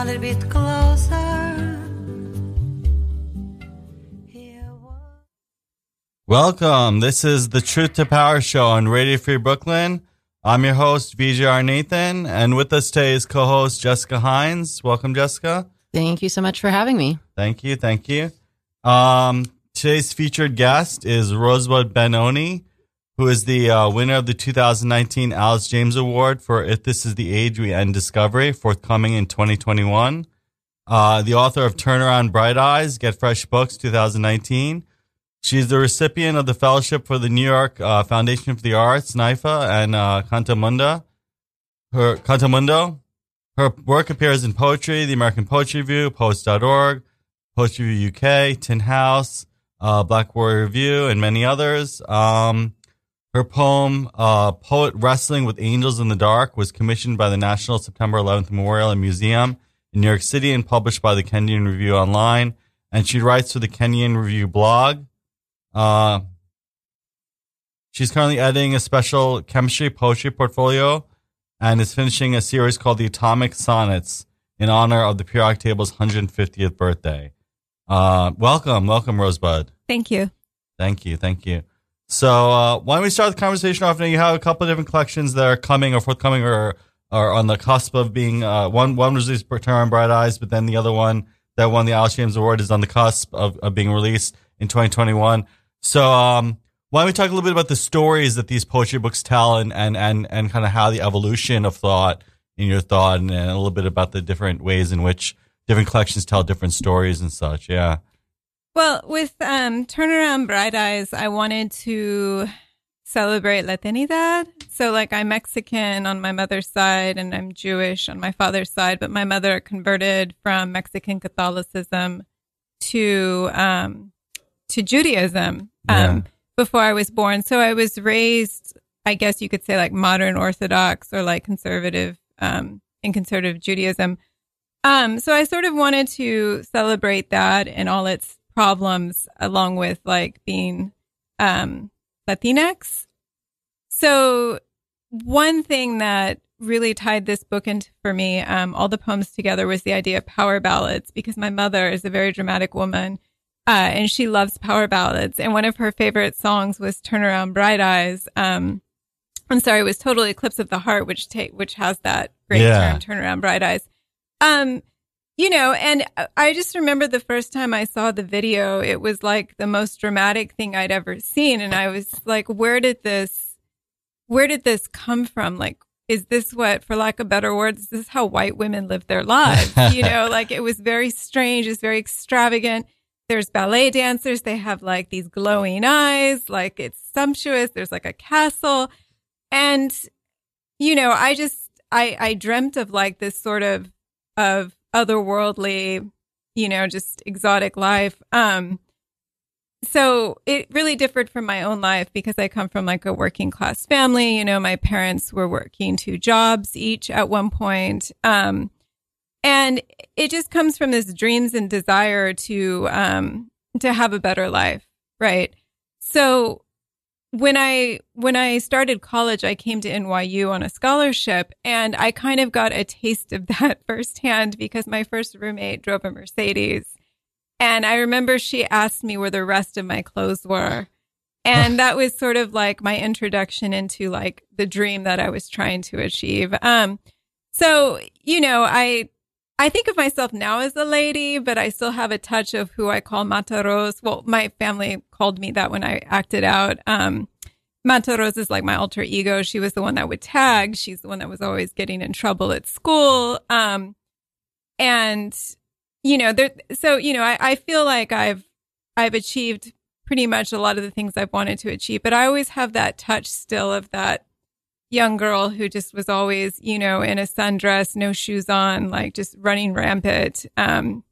a little bit closer. Welcome. This is the Truth to Power show on Radio Free Brooklyn. I'm your host, VJR Nathan, and with us today is co host Jessica Hines. Welcome, Jessica. Thank you so much for having me. Thank you. Thank you. Um, today's featured guest is Rosebud Ben-Oni, who is the uh, winner of the 2019 Alice James Award for If This Is the Age We End Discovery, forthcoming in 2021. Uh, the author of Turnaround Bright Eyes, Get Fresh Books 2019. She's the recipient of the Fellowship for the New York uh, Foundation for the Arts, NYFA, and uh, Cantamunda. Her CantoMundo. Her work appears in Poetry, the American Poetry Review, Poets.org, Poetry Review UK, Tin House, uh, Black Warrior Review, and many others. Um, her poem, uh, Poet Wrestling with Angels in the Dark, was commissioned by the National September 11th Memorial and Museum in New York City and published by the Kenyon Review Online. And she writes for the Kenyon Review blog. Uh, she's currently editing a special chemistry poetry portfolio and is finishing a series called The Atomic Sonnets in honor of the periodic table's 150th birthday. Uh, welcome, welcome, Rosebud. Thank you. Thank you, thank you. So uh, why don't we start the conversation off now? You have a couple of different collections that are coming or forthcoming or are on the cusp of being uh, one one was released Turn Bright Eyes, but then the other one that won the Alice James Award is on the cusp of, of being released in 2021. So um, why don't we talk a little bit about the stories that these poetry books tell and and and, and kind of how the evolution of thought in your thought and, and a little bit about the different ways in which different collections tell different stories and such. Yeah. Well, with um, Turnaround Bright Eyes, I wanted to celebrate Latinidad. So, like, I'm Mexican on my mother's side and I'm Jewish on my father's side, but my mother converted from Mexican Catholicism to um, to Judaism um, Yeah. before I was born. So, I was raised, I guess you could say, like modern Orthodox or like conservative um, in conservative Judaism. Um, so I sort of wanted to celebrate that and all its problems along with like being um Latinx. So one thing that really tied this book into for me, um, all the poems together was the idea of power ballads because my mother is a very dramatic woman. Uh, and she loves power ballads. And one of her favorite songs was Turn Around Bright Eyes. Um, I'm sorry, it was "Total Eclipse of the Heart, which take, which has that great Yeah. term, Turn Around Bright Eyes. Um, you know, and I just remember the first time I saw the video, it was like the most dramatic thing I'd ever seen. And I was like, where did this, where did this come from? Like, is this what, for lack of better words, is this how white women live their lives? you know, like it was very strange. It's very extravagant. There's ballet dancers. They have like these glowing eyes. Like it's sumptuous. There's like a castle. And, you know, I just, I, I dreamt of like this sort of, of otherworldly, you know, just exotic life. Um, so it really differed from my own life because I come from like a working class family. You know, my parents were working two jobs each at one point. Um, and it just comes from this dreams and desire to, um, to have a better life. Right. So when I when I started college, I came to NYU on a scholarship, and I kind of got a taste of that firsthand because my first roommate drove a Mercedes, and I remember she asked me where the rest of my clothes were, and that was sort of like my introduction into like the dream that I was trying to achieve. Um, so you know, I I think of myself now as a lady, but I still have a touch of who I call Mataros. Well, my family called me that when I acted out. Um, Mataros is like my alter ego. She was the one that would tag. She's the one that was always getting in trouble at school. Um, and you know, there, so, you know, I, I feel like I've, I've achieved pretty much a lot of the things I've wanted to achieve, but I always have that touch still of that young girl who just was always, you know, in a sundress, no shoes on, like just running rampant. Um,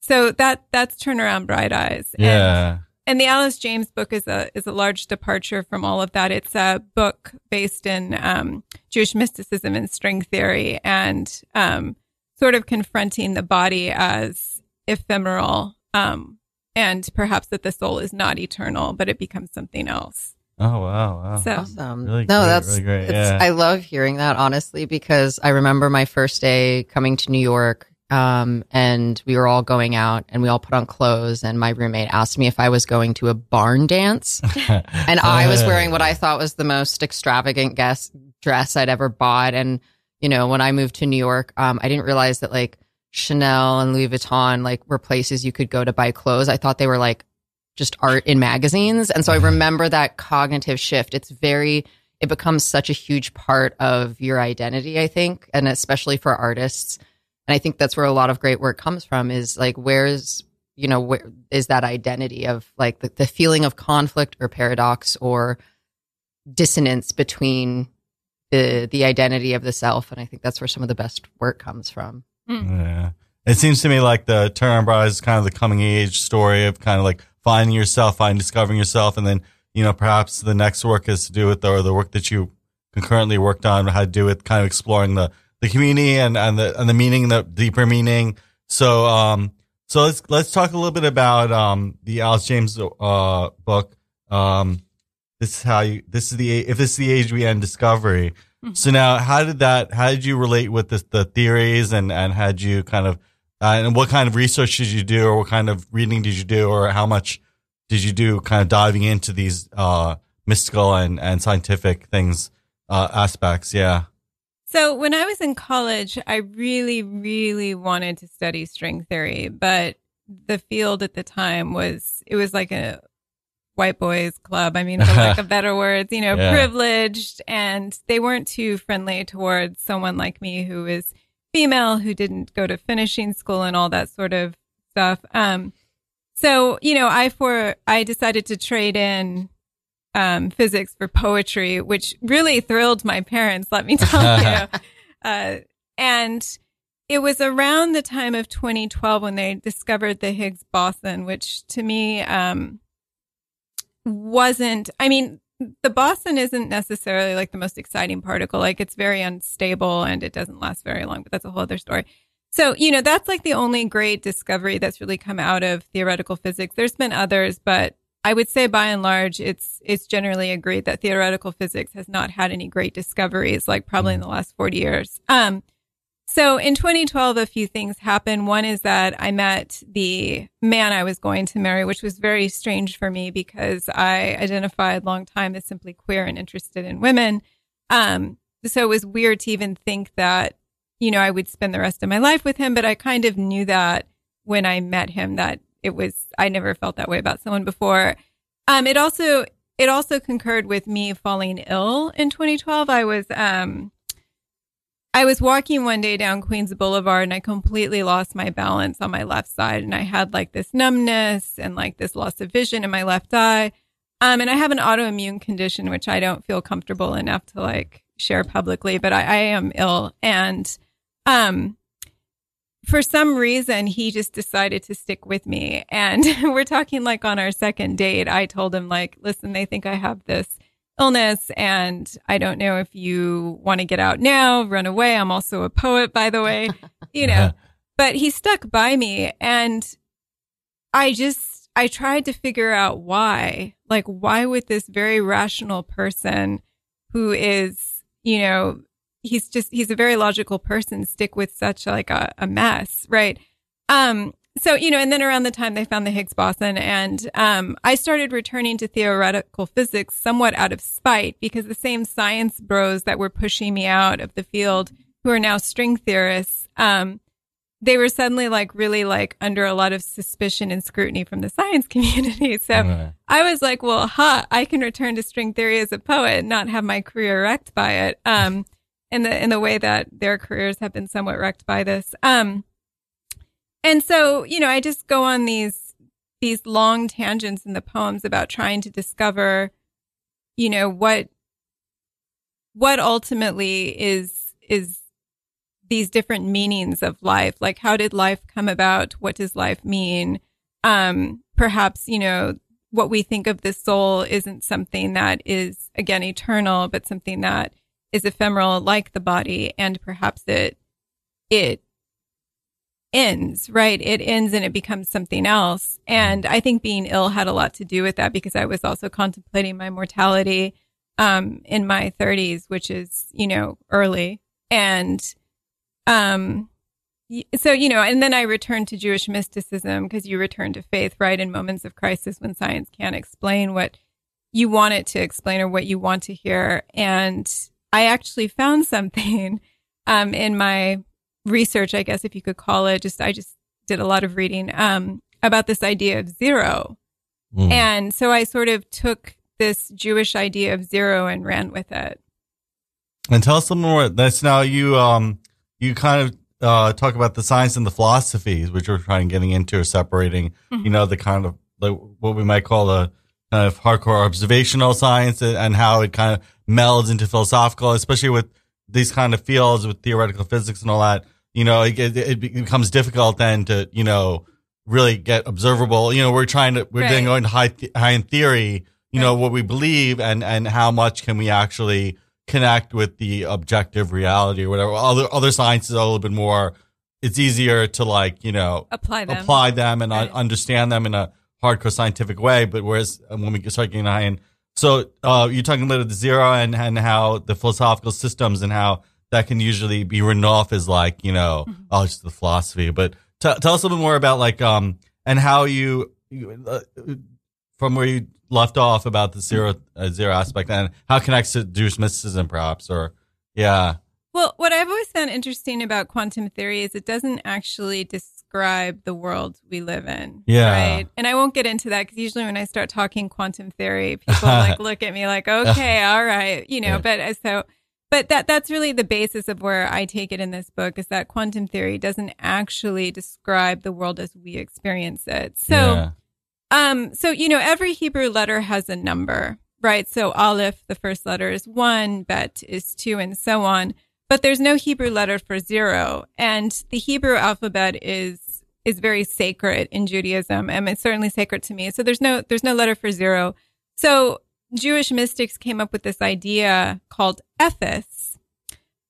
so that that's turnaround bright eyes. And, Yeah. and the Alice James book is a is a large departure from all of that. It's a book based in um, Jewish mysticism and string theory, and um, sort of confronting the body as ephemeral, um, and perhaps that the soul is not eternal, but it becomes something else. Oh wow, wow. So Awesome. Really no, great, that's really great, it's- yeah. I love hearing that honestly because I remember my first day coming to New York. um, and we were all going out, and we all put on clothes. And my roommate asked me if I was going to a barn dance, and I was wearing what I thought was the most extravagant guest dress I'd ever bought. And you know, when I moved to New York, um, I didn't realize that like Chanel and Louis Vuitton like were places you could go to buy clothes. I thought they were like just art in magazines. And so I mm-hmm. remember that cognitive shift. It's very, it becomes such a huge part of your identity, I think, and especially for artists. And I think that's where a lot of great work comes from is like, where's, you know, where is that identity of like the, the feeling of conflict or paradox or dissonance between the the identity of the self and i think that's where some of the best work comes from hmm. Yeah. It seems to me like the Turner Umbrella is kind of the coming age story of kind of like finding yourself, finding, discovering yourself. And then, you know, perhaps the next work is to do with, or the work that you concurrently worked on had to do with kind of exploring the, the community and, and the, and the meaning, the deeper meaning. So, um, so let's, let's talk a little bit about, um, the Alice James, uh, book. Um, this is how you, this is the, if this is the age we end discovery. So now, how did that? How did you relate with the, the theories, and and had you kind of, uh, and what kind of research did you do, or what kind of reading did you do, or how much did you do, kind of diving into these uh, mystical and and scientific things uh, aspects? Yeah. So when I was in college, I really, really wanted to study string theory, but the field at the time was it was like a white boys club. I mean, for lack of better words, you know, Yeah. privileged, and they weren't too friendly towards someone like me who is female, who didn't go to finishing school and all that sort of stuff. Um, so you know, I for I decided to trade in um, physics for poetry, which really thrilled my parents. Let me tell you. Uh, and it was around the time of 2012 when they discovered the Higgs boson, which to me um, wasn't. I mean, the boson isn't necessarily like the most exciting particle. Like it's very unstable and it doesn't last very long. But that's a whole other story. So, you know, that's like the only great discovery that's really come out of theoretical physics. There's been others, but I would say by and large, it's, it's generally agreed that theoretical physics has not had any great discoveries, like probably in the last 40 years. Um, so in 2012, a few things happened. One is that I met the man I was going to marry, which was very strange for me because I identified long time as simply queer and interested in women. Um, so it was weird to even think that, you know, I would spend the rest of my life with him, but I kind of knew that when I met him that it was, I never felt that way about someone before. Um, it also, it also concurred with me falling ill in 2012. I was, um, I was walking one day down Queens Boulevard and I completely lost my balance on my left side and I had like this numbness and like this loss of vision in my left eye. Um, and I have an autoimmune condition, which I don't feel comfortable enough to like share publicly, but I, I am ill. And, um, for some reason, he just decided to stick with me. And we're talking like on our second date. I told him like, listen, they think I have this illness and I don't know if you want to get out now, run away. I'm also a poet, by the way, you know, but he stuck by me and I just, I tried to figure out why, like, why would this very rational person who is, you know, he's just, he's a very logical person stick with such like a, a mess, right? Um, so, you know, and then around the time they found the Higgs boson and, um, I started returning to theoretical physics somewhat out of spite because the same science bros that were pushing me out of the field who are now string theorists, um, they were suddenly like really like under a lot of suspicion and scrutiny from the science community. So Right. I was like, well, ha, I can return to string theory as a poet and not have my career wrecked by it. Um, in the, in the way that their careers have been somewhat wrecked by this. Um, and so, you know, I just go on these, these long tangents in the poems about trying to discover, you know, what, what ultimately is, is these different meanings of life. Like, how did life come about? What does life mean? Um, perhaps, you know, what we think of the soul isn't something that is, again, eternal, but something that is ephemeral like the body. And perhaps it, it ends, right? It ends and it becomes something else. And I think being ill had a lot to do with that because I was also contemplating my mortality, um, in my thirties, which is, you know, early. And, um, so you know, and then I returned to Jewish mysticism because you return to faith, right, in moments of crisis when science can't explain what you want it to explain or what you want to hear. And I actually found something um, in my research, I guess if you could call it. Just I just did a lot of reading um, about this idea of zero, Mm. and so I sort of took this Jewish idea of zero and ran with it. And tell us a little more. That's now you um you kind of uh talk about the science and the philosophies, which we're trying getting into or separating. You know the kind of like what we might call the kind of hardcore observational science and how it kind of melds into philosophical, especially with these kind of fields with theoretical physics and all that. You know, it, it, it becomes difficult then to you know really get observable. You know, we're trying to we're then going to high th- high in theory. You know what we believe and and how much can we actually connect with the objective reality or whatever. Other other sciences are a little bit more. It's easier to like you know Apply them. apply them and Right. understand them in a hardcore scientific way. But whereas when we start getting high end, so uh, you're talking about the zero and and how the philosophical systems and how that can usually be written off as like you know Mm-hmm. oh it's the philosophy. But t- tell us a little bit more about like um and how you, you uh, from where you left off about the zero uh, zero aspect and how it connects to Jewish mysticism perhaps or yeah Well, what I've always found interesting about quantum theory is it doesn't actually describe the world we live in. Yeah. Right. And I won't get into that because usually when I start talking quantum theory, people like look at me like, okay, all right, you know, but uh, so, but that, that's really the basis of where I take it in this book is that quantum theory doesn't actually describe the world as we experience it. So, yeah. um, so you know, every Hebrew letter has a number, right? So Aleph, the first letter is one, Bet is two, and so on. But there's no Hebrew letter for zero, and the Hebrew alphabet is is very sacred in Judaism, and it's certainly sacred to me. So there's no there's no letter for zero. So Jewish mystics came up with this idea called Ephes,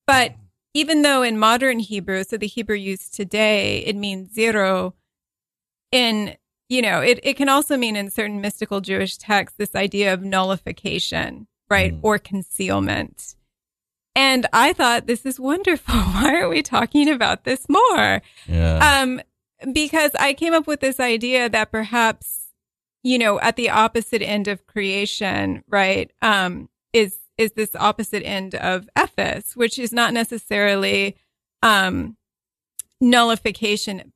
but even though in modern Hebrew, so the Hebrew used today, it means zero, in you know, it, it can also mean in certain mystical Jewish texts this idea of nullification, right? Mm. Or concealment. And I thought this is wonderful. Why aren't we talking about this more? yeah. Um, because I came up with this idea that perhaps, you know, at the opposite end of creation, right, um, is is this opposite end of Ephes, which is not necessarily um, nullification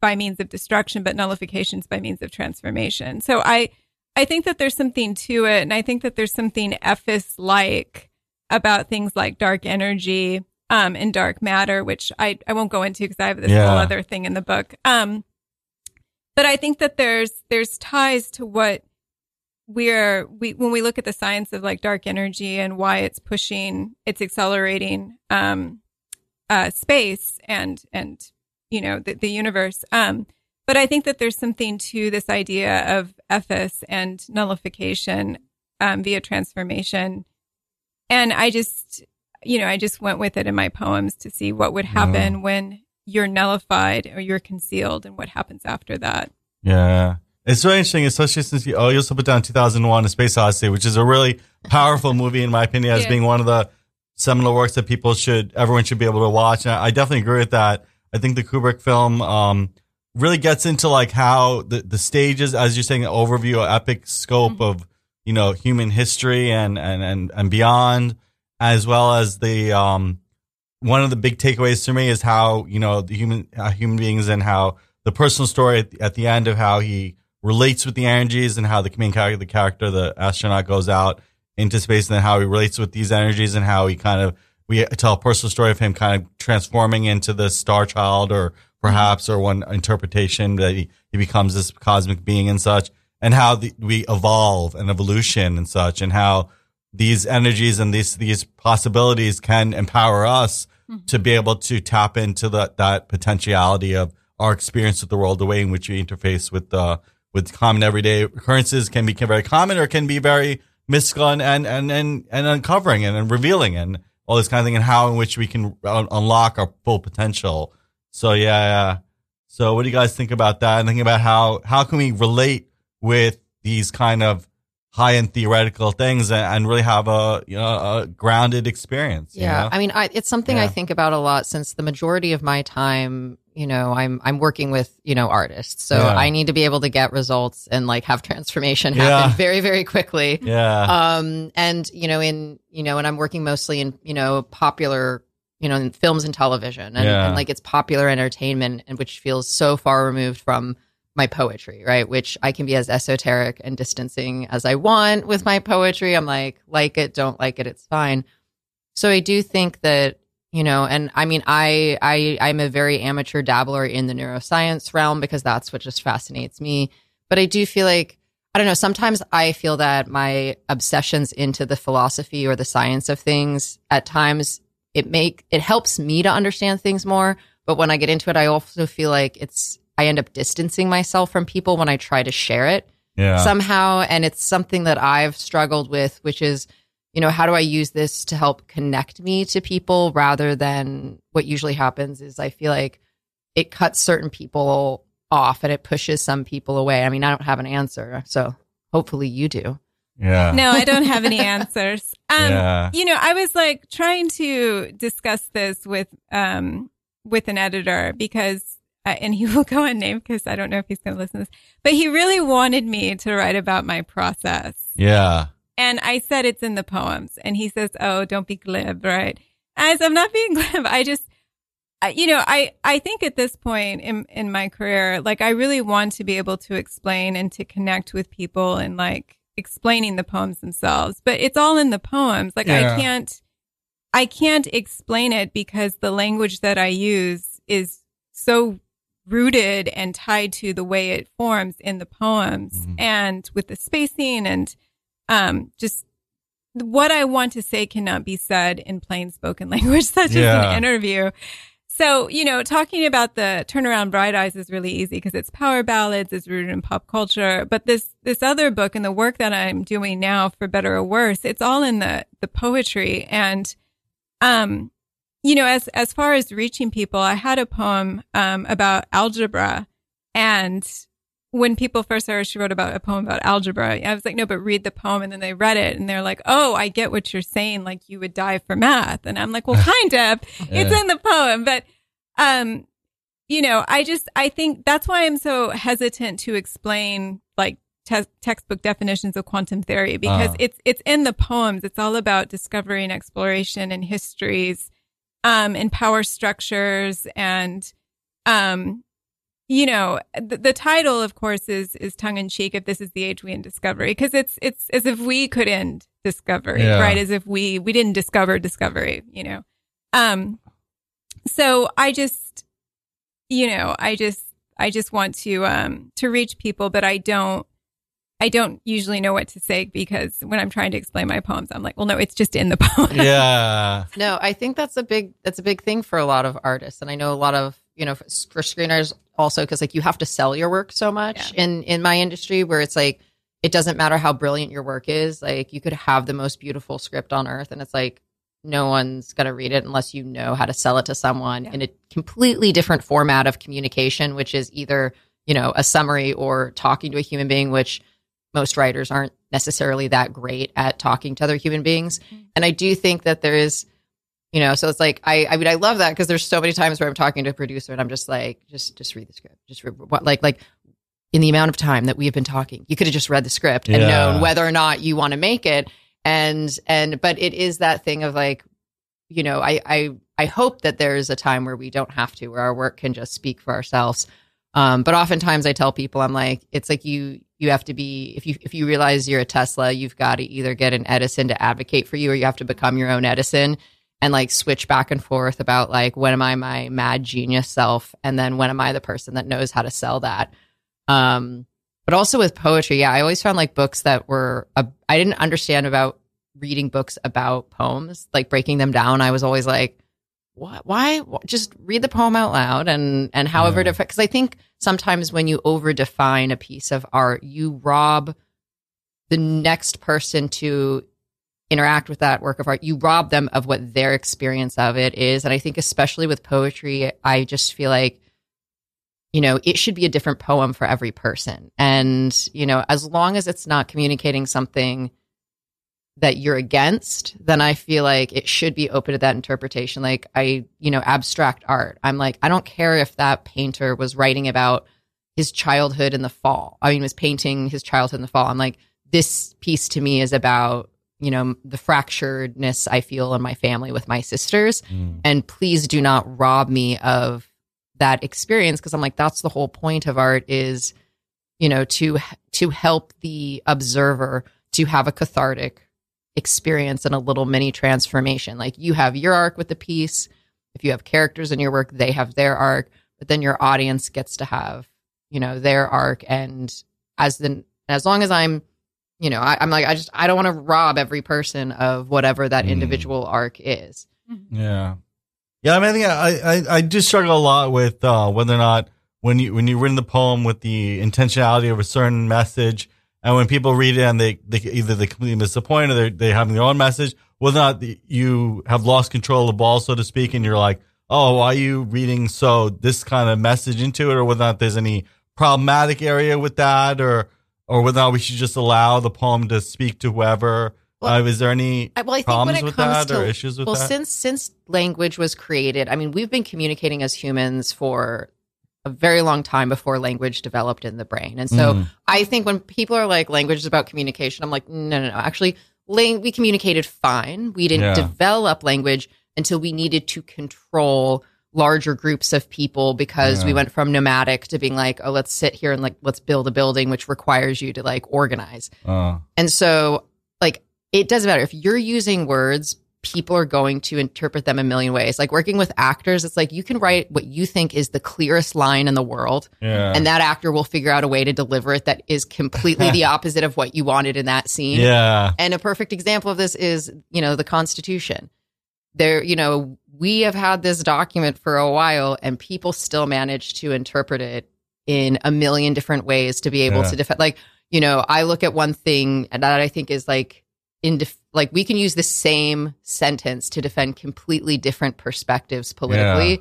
by means of destruction, but nullifications by means of transformation. So I I think that there's something to it, and I think that there's something Ephes like about things like dark energy um, and dark matter, which I, I won't go into because I have this Yeah. whole other thing in the book. Um, but I think that there's there's ties to what we're we when we look at the science of like dark energy and why it's pushing, it's accelerating um, uh, space and and you know the, the universe. Um, but I think that there's something to this idea of ephes and nullification um, via transformation. And I just, you know, I just went with it in my poems to see what would happen when you're nullified or you're concealed and what happens after that. Yeah. It's really interesting, especially since you, oh, you also put down 2001 A Space Odyssey, which is a really powerful movie, in my opinion, as Yeah. being one of the seminal works that people should, everyone should be able to watch. And I definitely agree with that. I think the Kubrick film, um, really gets into like how the, the stages, as you're saying, an overview, epic scope of, you know, human history and, and, and, and beyond, as well as the, um, one of the big takeaways for me is how, you know, the human, uh, human beings and how the personal story at the, at the end of how he relates with the energies and how the main character, the character, the astronaut goes out into space and then how he relates with these energies and how he kind of, we tell a personal story of him kind of transforming into the star child or perhaps, or one interpretation that he, he becomes this cosmic being and such and how the, we evolve and evolution and such and how these energies and these, these possibilities can empower us mm-hmm. to be able to tap into that, that potentiality of our experience with the world, the way in which we interface with the, with common everyday occurrences can be very common or can be very mystical and, and, and, and, and uncovering and, and revealing and all this kind of thing and how in which we can un- unlock our full potential. So yeah, yeah. So what do you guys think about that? And thinking about how, how can we relate with these kind of high in theoretical things and, and really have a you know a grounded experience. you Yeah, know? I mean, I, it's something I think about a lot since the majority of my time, you know, I'm I'm working with you know artists, so Yeah. I need to be able to get results and like have transformation happen Yeah. very very quickly. yeah, Um, and you know, in you know, and I'm working mostly in you know popular, you know, in films and television, and, Yeah. and like it's popular entertainment, and which feels so far removed from my poetry, right? Which I can be as esoteric and distancing as I want with my poetry. I'm like, like it, don't like it, it's fine. So I do think that you know, and I mean, I I I'm a very amateur dabbler in the neuroscience realm because that's what just fascinates me. But I do feel like I don't know. Sometimes I feel that my obsessions into the philosophy or the science of things at times it make it helps me to understand things more. But when I get into it, I also feel like it's I end up distancing myself from people when I try to share it yeah, somehow. And it's something that I've struggled with, which is, you know, how do I use this to help connect me to people rather than what usually happens is I feel like it cuts certain people off and it pushes some people away. I mean, I don't have an answer. So hopefully you do. yeah, No, I don't have any answers. Um, Yeah. You know, I was like trying to discuss this with um with an editor because, uh, and he will go unnamed because I don't know if he's going to listen to this, but he really wanted me to write about my process. yeah, And I said it's in the poems, and he says, "Oh, don't be glib, right?" As I'm not being glib, I just, I, you know, I I think at this point in in my career, like I really want to be able to explain and to connect with people and like explaining the poems themselves. But it's all in the poems. Like Yeah. I can't, I can't explain it because the language that I use is so rooted and tied to the way it forms in the poems Mhm. and with the spacing and um just what I want to say cannot be said in plain spoken language such as an interview. So, you know, talking about the turnaround bright eyes is really easy because it's power ballads, it's rooted in pop culture. But this, this other book and the work that I'm doing now for better or worse, it's all in the, the poetry. And, um, you know, as, as far as reaching people, I had a poem, um, about algebra and when people first heard she wrote about a poem about algebra, I was like, no, but read the poem. And then they read it and they're like, oh, I get what you're saying. Like you would die for math. And I'm like, well, kind of. It's in the poem. But, um, you know, I just, I think that's why I'm so hesitant to explain like te- textbook definitions of quantum theory because Uh-huh. it's, it's in the poems. It's all about discovery and exploration and histories, um, and power structures and, um, you know, the, the title, of course, is is tongue in cheek. If this is the age we end discovery, because it's it's as if we could end discovery, Yeah. right? As if we we didn't discover discovery, you know. Um, so I just, you know, I just I just want to um to reach people, but I don't. I don't usually know what to say because when I'm trying to explain my poems, I'm like, well, no, it's just in the poem. yeah, No, I think that's a big that's a big thing for a lot of artists, and I know a lot of you know for, for screeners also because like you have to sell your work so much in in my industry where it's like it doesn't matter how brilliant your work is, like you could have the most beautiful script on earth, and it's like no one's gonna read it unless you know how to sell it to someone Yeah. in a completely different format of communication, which is either you know a summary or talking to a human being, which most writers aren't necessarily that great at talking to other human beings. And I do think that there is, you know, so it's like I I mean I love that because there's so many times where I'm talking to a producer and I'm just like just just read the script, just read, what like like in the amount of time that we have been talking, you could have just read the script and Yeah. known whether or not you want to make it. And and but it is that thing of like, you know, I I I hope that there is a time where we don't have to, where our work can just speak for ourselves. Um, but oftentimes I tell people, I'm like, it's like you you have to be if you if you realize you're a Tesla, you've got to either get an Edison to advocate for you, or you have to become your own Edison and like switch back and forth about like when am I my mad genius self, and then when am I the person that knows how to sell that. Um, but also with poetry, yeah, I always found like books that were uh, I didn't understand about reading books about poems, like breaking them down. I was always like, what? Why? Wh- Just read the poem out loud and and however Yeah. because I think sometimes when you over define a piece of art, you rob the next person to interact with that work of art. You rob them of what their experience of it is, and I think especially with poetry, I just feel like you know, it should be a different poem for every person. And, you know, as long as it's not communicating something that you're against, then I feel like it should be open to that interpretation. Like I, you know, abstract art. I'm like, I don't care if that painter was writing about his childhood in the fall. I mean, was painting his childhood in the fall. I'm like, this piece to me is about, you know, the fracturedness I feel in my family with my sisters. Mm. And please do not rob me of that experience because I'm like, that's the whole point of art is, you know, to to help the observer to have a cathartic experience and a little mini transformation. Like you have your arc with the piece. If you have characters in your work, they have their arc, but then your audience gets to have, you know, their arc. And as the as long as I'm, you know, I, I'm like, I just I don't want to rob every person of whatever that Mm. individual arc is. Yeah, yeah. I mean, I think I, I I do struggle a lot with uh, whether or not when you when you written the poem with the intentionality of a certain message, and when people read it and they, they either they completely disappointed or they they have their own message, whether or not you have lost control of the ball, so to speak, and you're like, oh, why are you reading so this kind of message into it, or whether or not there's any problematic area with that, or or whether or not we should just allow the poem to speak to whoever. Well, uh, is there any well, I think when it with comes that to or issues with well, that? since since language was created, I mean, we've been communicating as humans for a very long time before language developed in the brain. And so Mm. I think when people are like language is about communication, I'm like, no, no, no. Actually, lang- we communicated fine. We didn't Yeah. develop language until we needed to control larger groups of people because we went from nomadic to being like, oh, let's sit here and like let's build a building, which requires you to like organize. Uh, And so, like, it doesn't matter if you're using words, people are going to interpret them a million ways. Like working with actors, it's like you can write what you think is the clearest line in the world, yeah. and that actor will figure out a way to deliver it that is completely the opposite of what you wanted in that scene. yeah. And a perfect example of this is, you know, the Constitution. There, you know, we have had this document for a while and people still manage to interpret it in a million different ways to be able Yeah. to defend. Like, you know, I look at one thing that I think is like, in def- like we can use the same sentence to defend completely different perspectives politically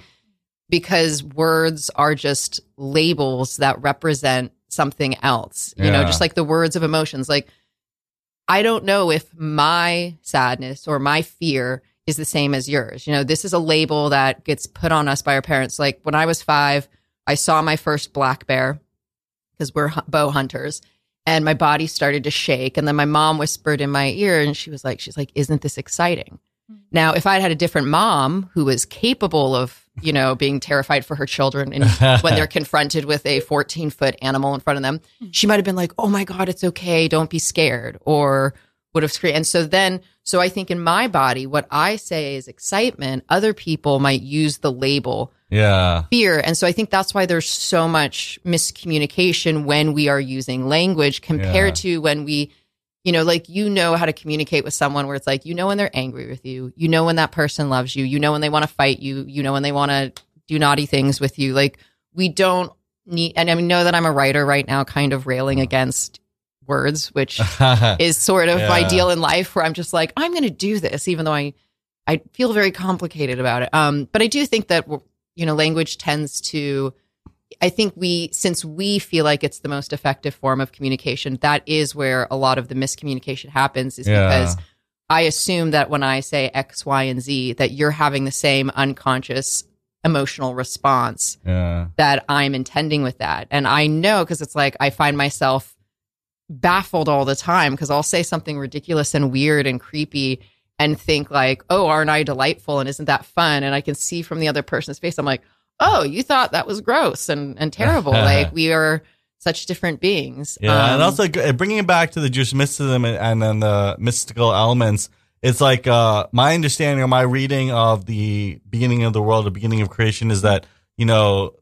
because words are just labels that represent something else. You know, just like the words of emotions. Like I don't know if my sadness or my fear is the same as yours. You know, this is a label that gets put on us by our parents. Like when I was five, I saw my first black bear because we're bow hunters and my body started to shake. And then my mom whispered in my ear and she was like, she's like, isn't this exciting? Mm-hmm. Now, if I'd had a different mom who was capable of, you know, being terrified for her children and when they're confronted with a 14 foot animal in front of them, mm-hmm. she might have been like, oh my God, it's okay. Don't be scared. Or would have screamed. And so then, so I think in my body, what I say is excitement. Other people might use the label Yeah. fear. And so I think that's why there's so much miscommunication when we are using language compared to when we, you know, like you know how to communicate with someone where it's like, you know, when they're angry with you, you know, when that person loves you, you know, when they want to fight you, you know, when they want to do naughty things with you. Like we don't need, and I mean, know that I'm a writer right now, kind of railing against words, which is sort of my deal in life where I'm just like, I'm going to do this, even though I, I feel very complicated about it. Um, but I do think that, you know, language tends to, I think we, since we feel like it's the most effective form of communication, that is where a lot of the miscommunication happens is Yeah. because I assume that when I say X, Y, and Z, that you're having the same unconscious emotional response yeah. that I'm intending with that. And I know because it's like I find myself baffled all the time because I'll say something ridiculous and weird and creepy and think like, "Oh, aren't I delightful and isn't that fun?" And I can see from the other person's face I'm like, "Oh, you thought that was gross and and terrible." like we are such different beings. Yeah, and Um, also bringing it back to the Jewish mysticism and, and then the mystical elements. It's like uh, my understanding or my reading of the beginning of the world, the beginning of creation, is that you know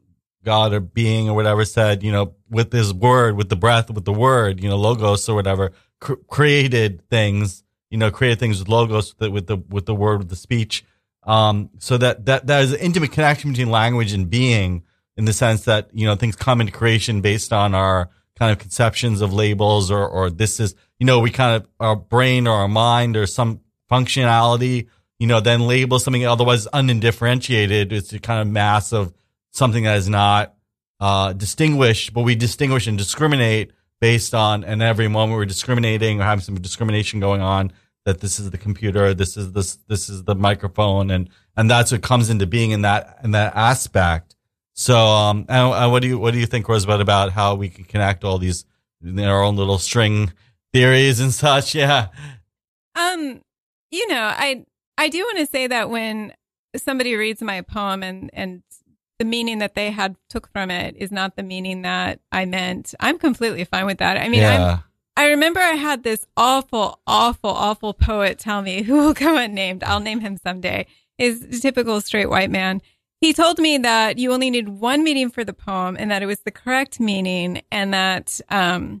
God or being or whatever said, you know, with His word, with the breath, with the word, you know, logos or whatever, cr- created things. You know, created things with logos, with the with the, with the word, with the speech. Um, so that that that is an intimate connection between language and being in the sense that you know things come into creation based on our kind of conceptions of labels or or this is you know we kind of our brain or our mind or some functionality you know then label something otherwise undifferentiated it's a kind of mass of something that is not uh, distinguish, but we distinguish and discriminate based on, and every moment we're discriminating or having some discrimination going on. That this is the computer, this is this this is the microphone, and and that's what comes into being in that in that aspect. So, um, and, and what do you what do you think, Rosebud, about how we can connect all these in our own little string theories and such? Yeah. Um, you know, I I do want to say that when somebody reads my poem and and the meaning that they had took from it is not the meaning that I meant, I'm completely fine with that. I mean, yeah. I'm I remember I had this awful, awful, awful poet tell me, who will go unnamed, I'll name him someday, is typical straight white man. He told me that you only need one meaning for the poem and that it was the correct meaning and that um,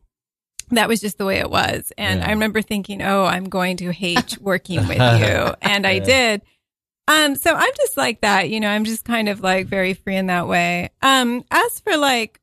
that was just the way it was. And Yeah. I remember thinking, oh, I'm going to hate working with you. And I Yeah. did. Um, so I'm just like that, you know, I'm just kind of like very free in that way. Um, as for like,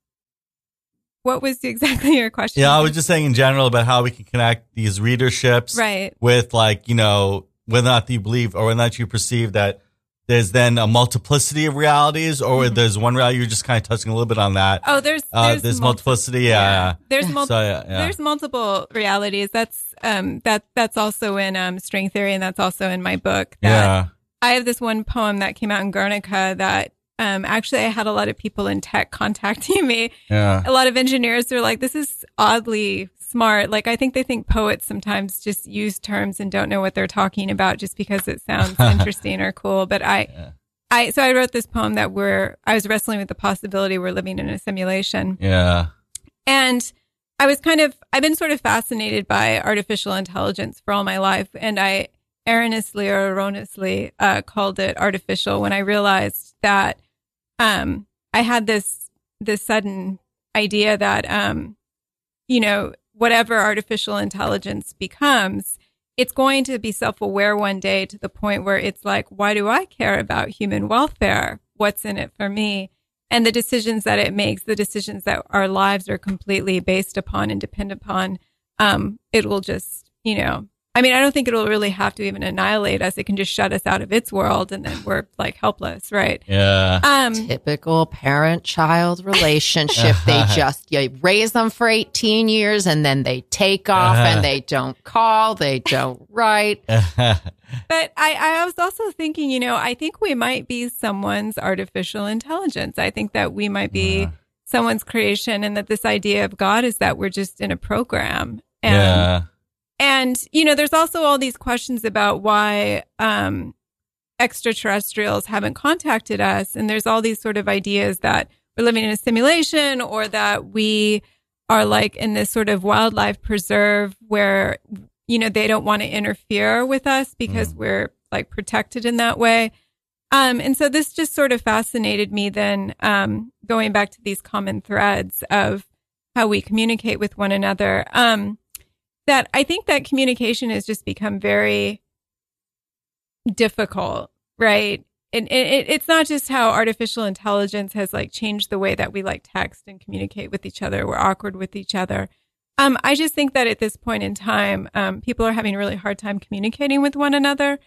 what was exactly your question? Yeah, I was just saying in general about how we can connect these readerships right. with like, you know, whether or not you believe or whether or not you perceive that there's then a multiplicity of realities or Mhm. there's one reality. You're just kind of touching a little bit on that. Oh, there's Uh, there's, there's, multi- multiplicity. Yeah. There's yeah. multiple. So, yeah, yeah. There's multiple realities. That's um that that's also in um string theory, and that's also in my book. That yeah. I have this one poem that came out in Guernica that um actually I had a lot of people in tech contacting me. Yeah. A lot of engineers are like, "This is oddly smart." Like I think they think poets sometimes just use terms and don't know what they're talking about just because it sounds interesting or cool. But I. Yeah. I so I wrote this poem that we're I was wrestling with the possibility we're living in a simulation. Yeah. And I was kind of, I've been sort of fascinated by artificial intelligence for all my life. And I erroneously or erroneously uh, called it artificial when I realized that um, I had this, this sudden idea that, um, you know, whatever artificial intelligence becomes, it's going to be self aware one day to the point where it's like, why do I care about human welfare? What's in it for me? and the decisions that it makes, the decisions that our lives are completely based upon and depend upon, um, it will just, you know, I mean, I don't think it'll really have to even annihilate us. It can just shut us out of its world and then we're like helpless, right? Yeah. Um, Typical parent child relationship. they just you raise them for 18 years and then they take off and they don't call, they don't write. But I, I was also thinking, you know, I think we might be someone's artificial intelligence. I think that we might be Yeah. someone's creation and that this idea of God is that we're just in a program. And yeah. And, you know, there's also all these questions about why um, extraterrestrials haven't contacted us. And there's all these sort of ideas that we're living in a simulation or that we are like in this sort of wildlife preserve where, you know, they don't want to interfere with us because we're like protected in that way. Um, and so this just sort of fascinated me then, um, going back to these common threads of how we communicate with one another. Um, that I think that communication has just become very difficult, right? And it, it, it's not just how artificial intelligence has like changed the way that we like text and communicate with each other. We're awkward with each other. Um, I just think that at this point in time, um, people are having a really hard time communicating with one another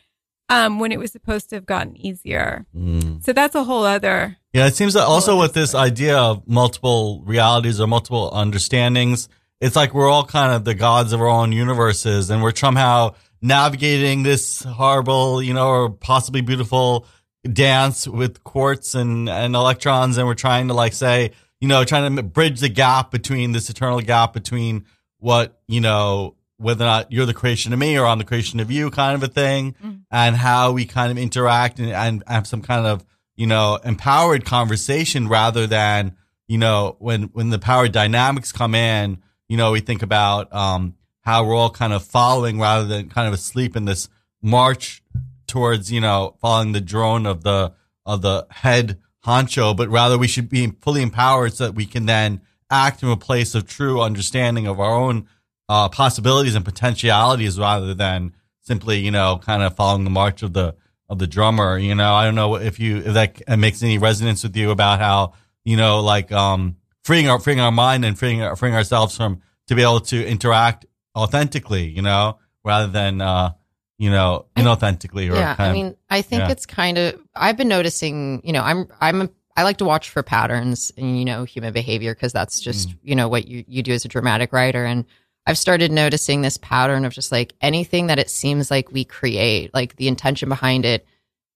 um, when it was supposed to have gotten easier. Mm. So that's a whole other. Yeah, it seems that also with this idea of multiple realities or multiple understandings, it's like we're all kind of the gods of our own universes and we're somehow navigating this horrible, you know, or possibly beautiful dance with quartz and, and electrons. And we're trying to like say, you know, trying to bridge the gap between this eternal gap between what, you know, whether or not you're the creation of me or I'm the creation of you kind of a thing Mhm. and how we kind of interact and, and have some kind of, you know, empowered conversation rather than, you know, when, when the power dynamics come in, you know, we think about, um, how we're all kind of following rather than kind of asleep in this march towards, you know, following the drone of the, of the head honcho, but rather we should be fully empowered so that we can then act from a place of true understanding of our own, uh, possibilities and potentialities rather than simply, you know, kind of following the march of the, of the drummer. You know, I don't know if you, if that makes any resonance with you about how, you know, like, um, freeing our, freeing our mind and freeing, freeing ourselves from, to be able to interact authentically, you know, rather than, uh, you know, inauthentically or yeah i of- mean i think yeah. it's kind of i've been noticing you know i'm i'm a, I like to watch for patterns in you know human behavior because that's just Mm. you know what you you do as a dramatic writer and I've started noticing this pattern of just like anything that it seems like we create like the intention behind it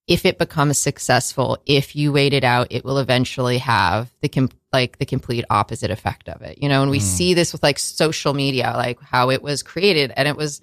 if it becomes successful if you wait it out it will eventually have the com- like the complete opposite effect of it you know and we Mm. see this with like social media like how it was created and it was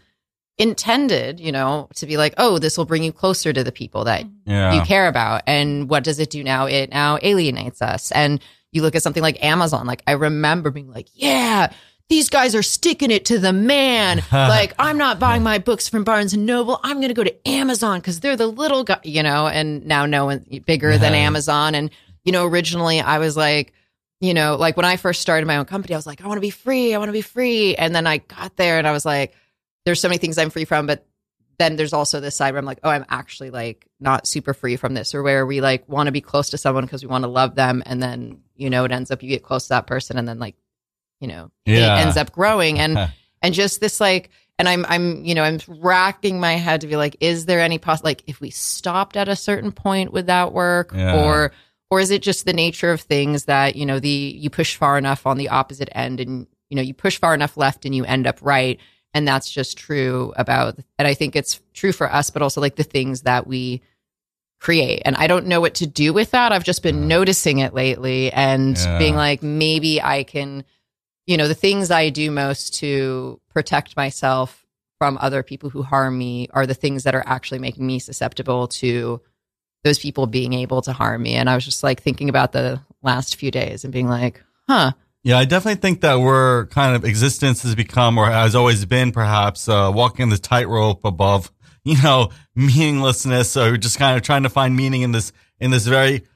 intended you know to be like oh this will bring you closer to the people that Yeah. you care about. And what does it do now? It now alienates us. And you look at something like Amazon. Like I remember being like, yeah, these guys are sticking it to the man. like I'm not buying my books from Barnes and Noble. I'm going to go to Amazon because they're the little guy, you know. And now no one bigger than Amazon. And you know, originally I was like. You know, like when I first started my own company, I was like, I want to be free. I want to be free. And then I got there and I was like, there's so many things I'm free from, but then there's also this side where I'm like, oh, I'm actually like not super free from this, or where we like want to be close to someone because we want to love them, and then you know it ends up you get close to that person, and then like, you know, Yeah. it ends up growing, and and just this like, and I'm I'm you know I'm racking my head to be like, is there any poss like if we stopped at a certain point would that work, Yeah. or or is it just the nature of things that you know the you push far enough on the opposite end, and you know you push far enough left and you end up right and that's just true about and i think it's true for us but also like the things that we create and i don't know what to do with that i've just been noticing it lately and Yeah. being like maybe i can you know the things i do most to protect myself from other people who harm me are the things that are actually making me susceptible to those people being able to harm me. And i was just like thinking about the last few days and being like huh. Yeah, I definitely think that we're kind of existence has become or has always been perhaps uh, walking the tightrope above, you know, meaninglessness. Or just kind of trying to find meaning in this in this very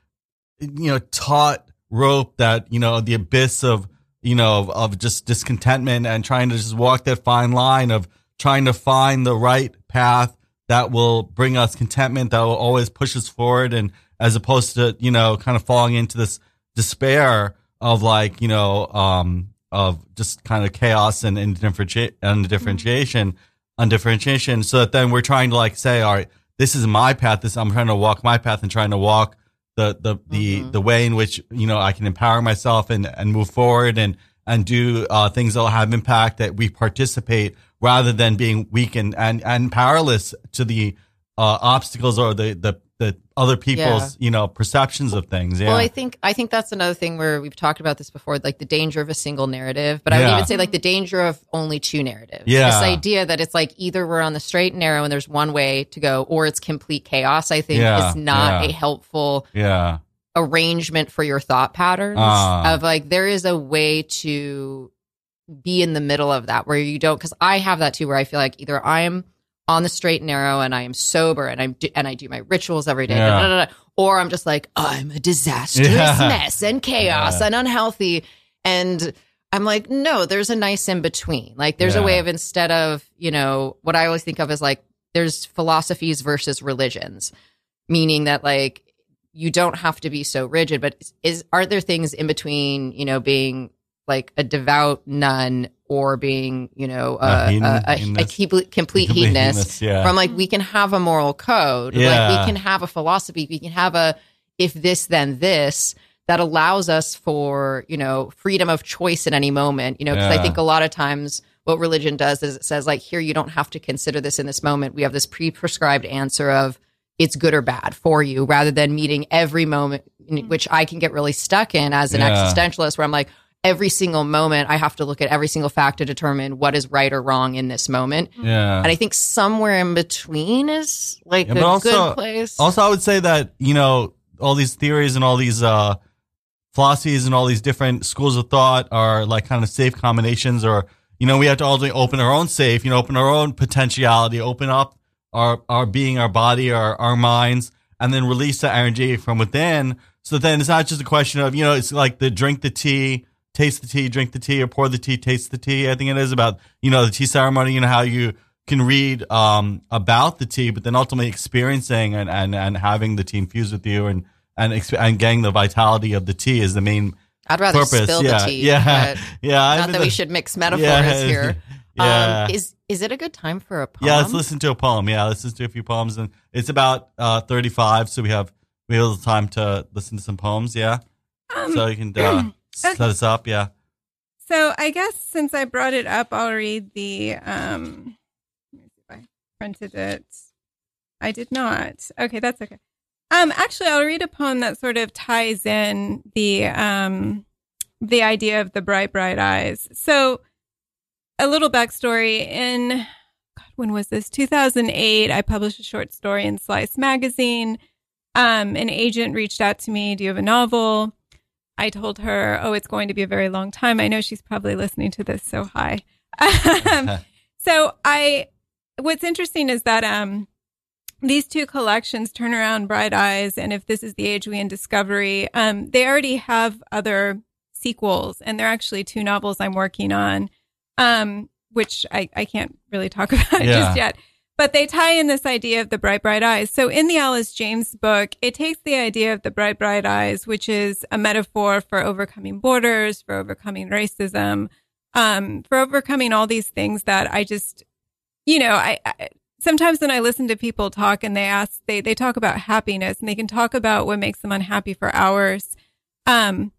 you know taut rope that you know the abyss of you know of, of just discontentment and trying to just walk that fine line of trying to find the right path that will bring us contentment that will always push us forward and as opposed to you know kind of falling into this despair of like you know um of just kind of chaos and indifferenti- undifferentiation undifferentiation so that then we're trying to like say all right this is my path. This i'm trying to walk my path and trying to walk the the the, Mhm. the way in which you know i can empower myself and and move forward and and do uh, things that will have impact that we participate rather than being weak and and, and powerless to the uh, obstacles or the the the other people's you know perceptions of things yeah Well, I think I think that's another thing where we've talked about this before, like the danger of a single narrative. But I would even say like the danger of only two narratives. Yeah. This idea that it's like either we're on the straight and narrow and there's one way to go, or it's complete chaos. I think Yeah, is not yeah. a helpful yeah arrangement for your thought patterns. Ah. of like there is a way to be in the middle of that where you don't because I have that too where I feel like either I'm on the straight and narrow and I am sober and I'm and I do my rituals every day, Yeah. da, da, da, or I'm just like I'm a disastrous Yeah. mess and chaos Yeah. and unhealthy and I'm like no there's a nice in between like there's a way of instead of you know what I always think of as like there's philosophies versus religions meaning that like you don't have to be so rigid but is are there things in between you know being like a devout nun or being you know A a, hedon- a, a, a complete, complete hedonist yeah. from like we can have a moral code. Like Yeah. we can have a philosophy. We can have a if this then this that allows us for you know freedom of choice at any moment you know because i think a lot of times what religion does is it says like here you don't have to consider this in this moment. We have this pre-prescribed answer of it's good or bad for you rather than meeting every moment in mm. which i can get really stuck in as an Yeah. existentialist where i'm like every single moment i have to look at every single fact to determine what is right or wrong in this moment yeah and I think somewhere in between is like Yeah, a also- good place. Also, I would say that you know all these theories and all these uh, philosophies and all these different schools of thought are like kind of safe combinations, or you know we have to ultimately open our own safe, you know, open our own potentiality, open up our our being, our body, our our minds, and then release the energy from within. So then it's not just a question of you know it's like the drink the tea. Taste the tea, drink the tea, or pour the tea, taste the tea. I think it is about you know the tea ceremony. You know how you can read um, about the tea, but then ultimately experiencing and, and, and having the tea infused with you and and, exp- and getting the vitality of the tea is the main I'd rather purpose. spill yeah, the tea. yeah, but yeah. I Not mean, that we should mix metaphors yeah, here. Yeah. Um, is is it a good time for a poem? yeah, let's listen to a poem. Yeah, let's listen to a few poems, and it's about uh, thirty-five. So we have we have a little time to listen to some poems. Yeah. Um, so you can uh, set okay. us up. Yeah. So I guess since I brought it up, I'll read the. Um, let me see if I printed it. I did not. Okay, that's okay. Um, actually, I'll read a poem that sort of ties in the um, the idea of the bright, bright eyes. So, a little backstory. In God, when was this? 2008. I published a short story in Slice magazine. Um, an agent reached out to me. Do you have a novel? I told her, "Oh, it's going to be a very long time." I know she's probably listening to this, so hi. Um, so I, what's interesting is that um, these two collections, Turn Around, Bright Eyes, and If This Is the Age We End Discovery, um, they already have other sequels, and they're actually two novels I'm working on, um, which I, I can't really talk about Yeah. just yet. But they tie in this idea of the bright, bright eyes. So in the Alice James book, it takes the idea of the bright, bright eyes, which is a metaphor for overcoming borders, for overcoming racism, um, for overcoming all these things that I just, you know, I, I sometimes when I listen to people talk and they ask, they, they talk about happiness and they can talk about what makes them unhappy for hours. Um,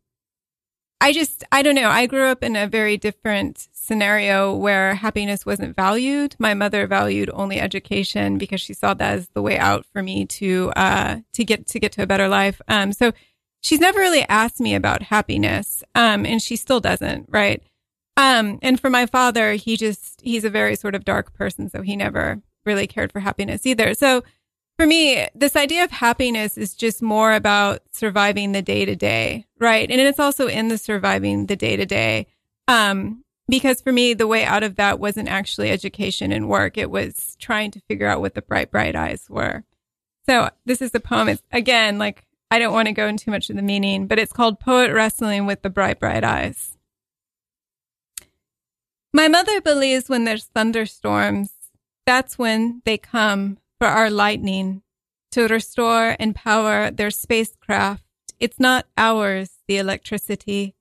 I just, I don't know. I grew up in a very different scenario where happiness wasn't valued. My mother valued only education because she saw that as the way out for me to, uh, to get, to get to a better life. Um, so she's never really asked me about happiness. Um, and she still doesn't, right? Um, and for my father, he just, he's a very sort of dark person. So he never really cared for happiness either. So for me, this idea of happiness is just more about surviving the day to day, right? And it's also in the surviving the day to day. Um, because for me, the way out of that wasn't actually education and work. It was trying to figure out what the bright, bright eyes were. So this is the poem. It's again, like, I don't want to go into too much of the meaning, but it's called Poet Wrestling with the Bright, Bright Eyes. My mother believes when there's thunderstorms, that's when they come for our lightning to restore and power their spacecraft. It's not ours, the electricity.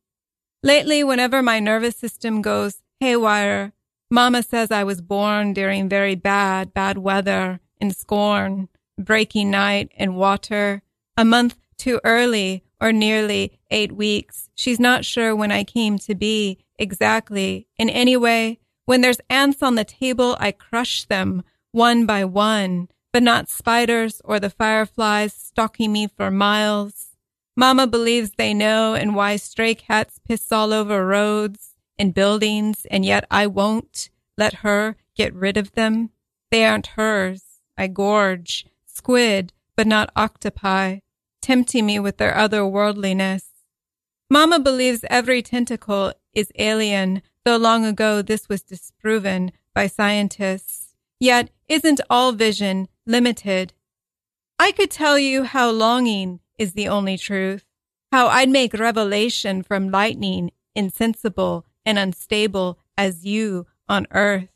Lately, whenever my nervous system goes haywire, Mama says I was born during very bad, bad weather, in scorn, breaking night and water, a month too early or nearly eight weeks. She's not sure when I came to be exactly. In any way, when there's ants on the table, I crush them one by one, but not spiders or the fireflies stalking me for miles. Mama believes they know and why stray cats piss all over roads and buildings, and yet I won't let her get rid of them. They aren't hers. I gorge, squid, but not octopi, tempting me with their otherworldliness. Mama believes every tentacle is alien, though long ago this was disproven by scientists. Yet isn't all vision limited? I could tell you how longing is the only truth, how I'd make revelation from lightning insensible and unstable as you on earth.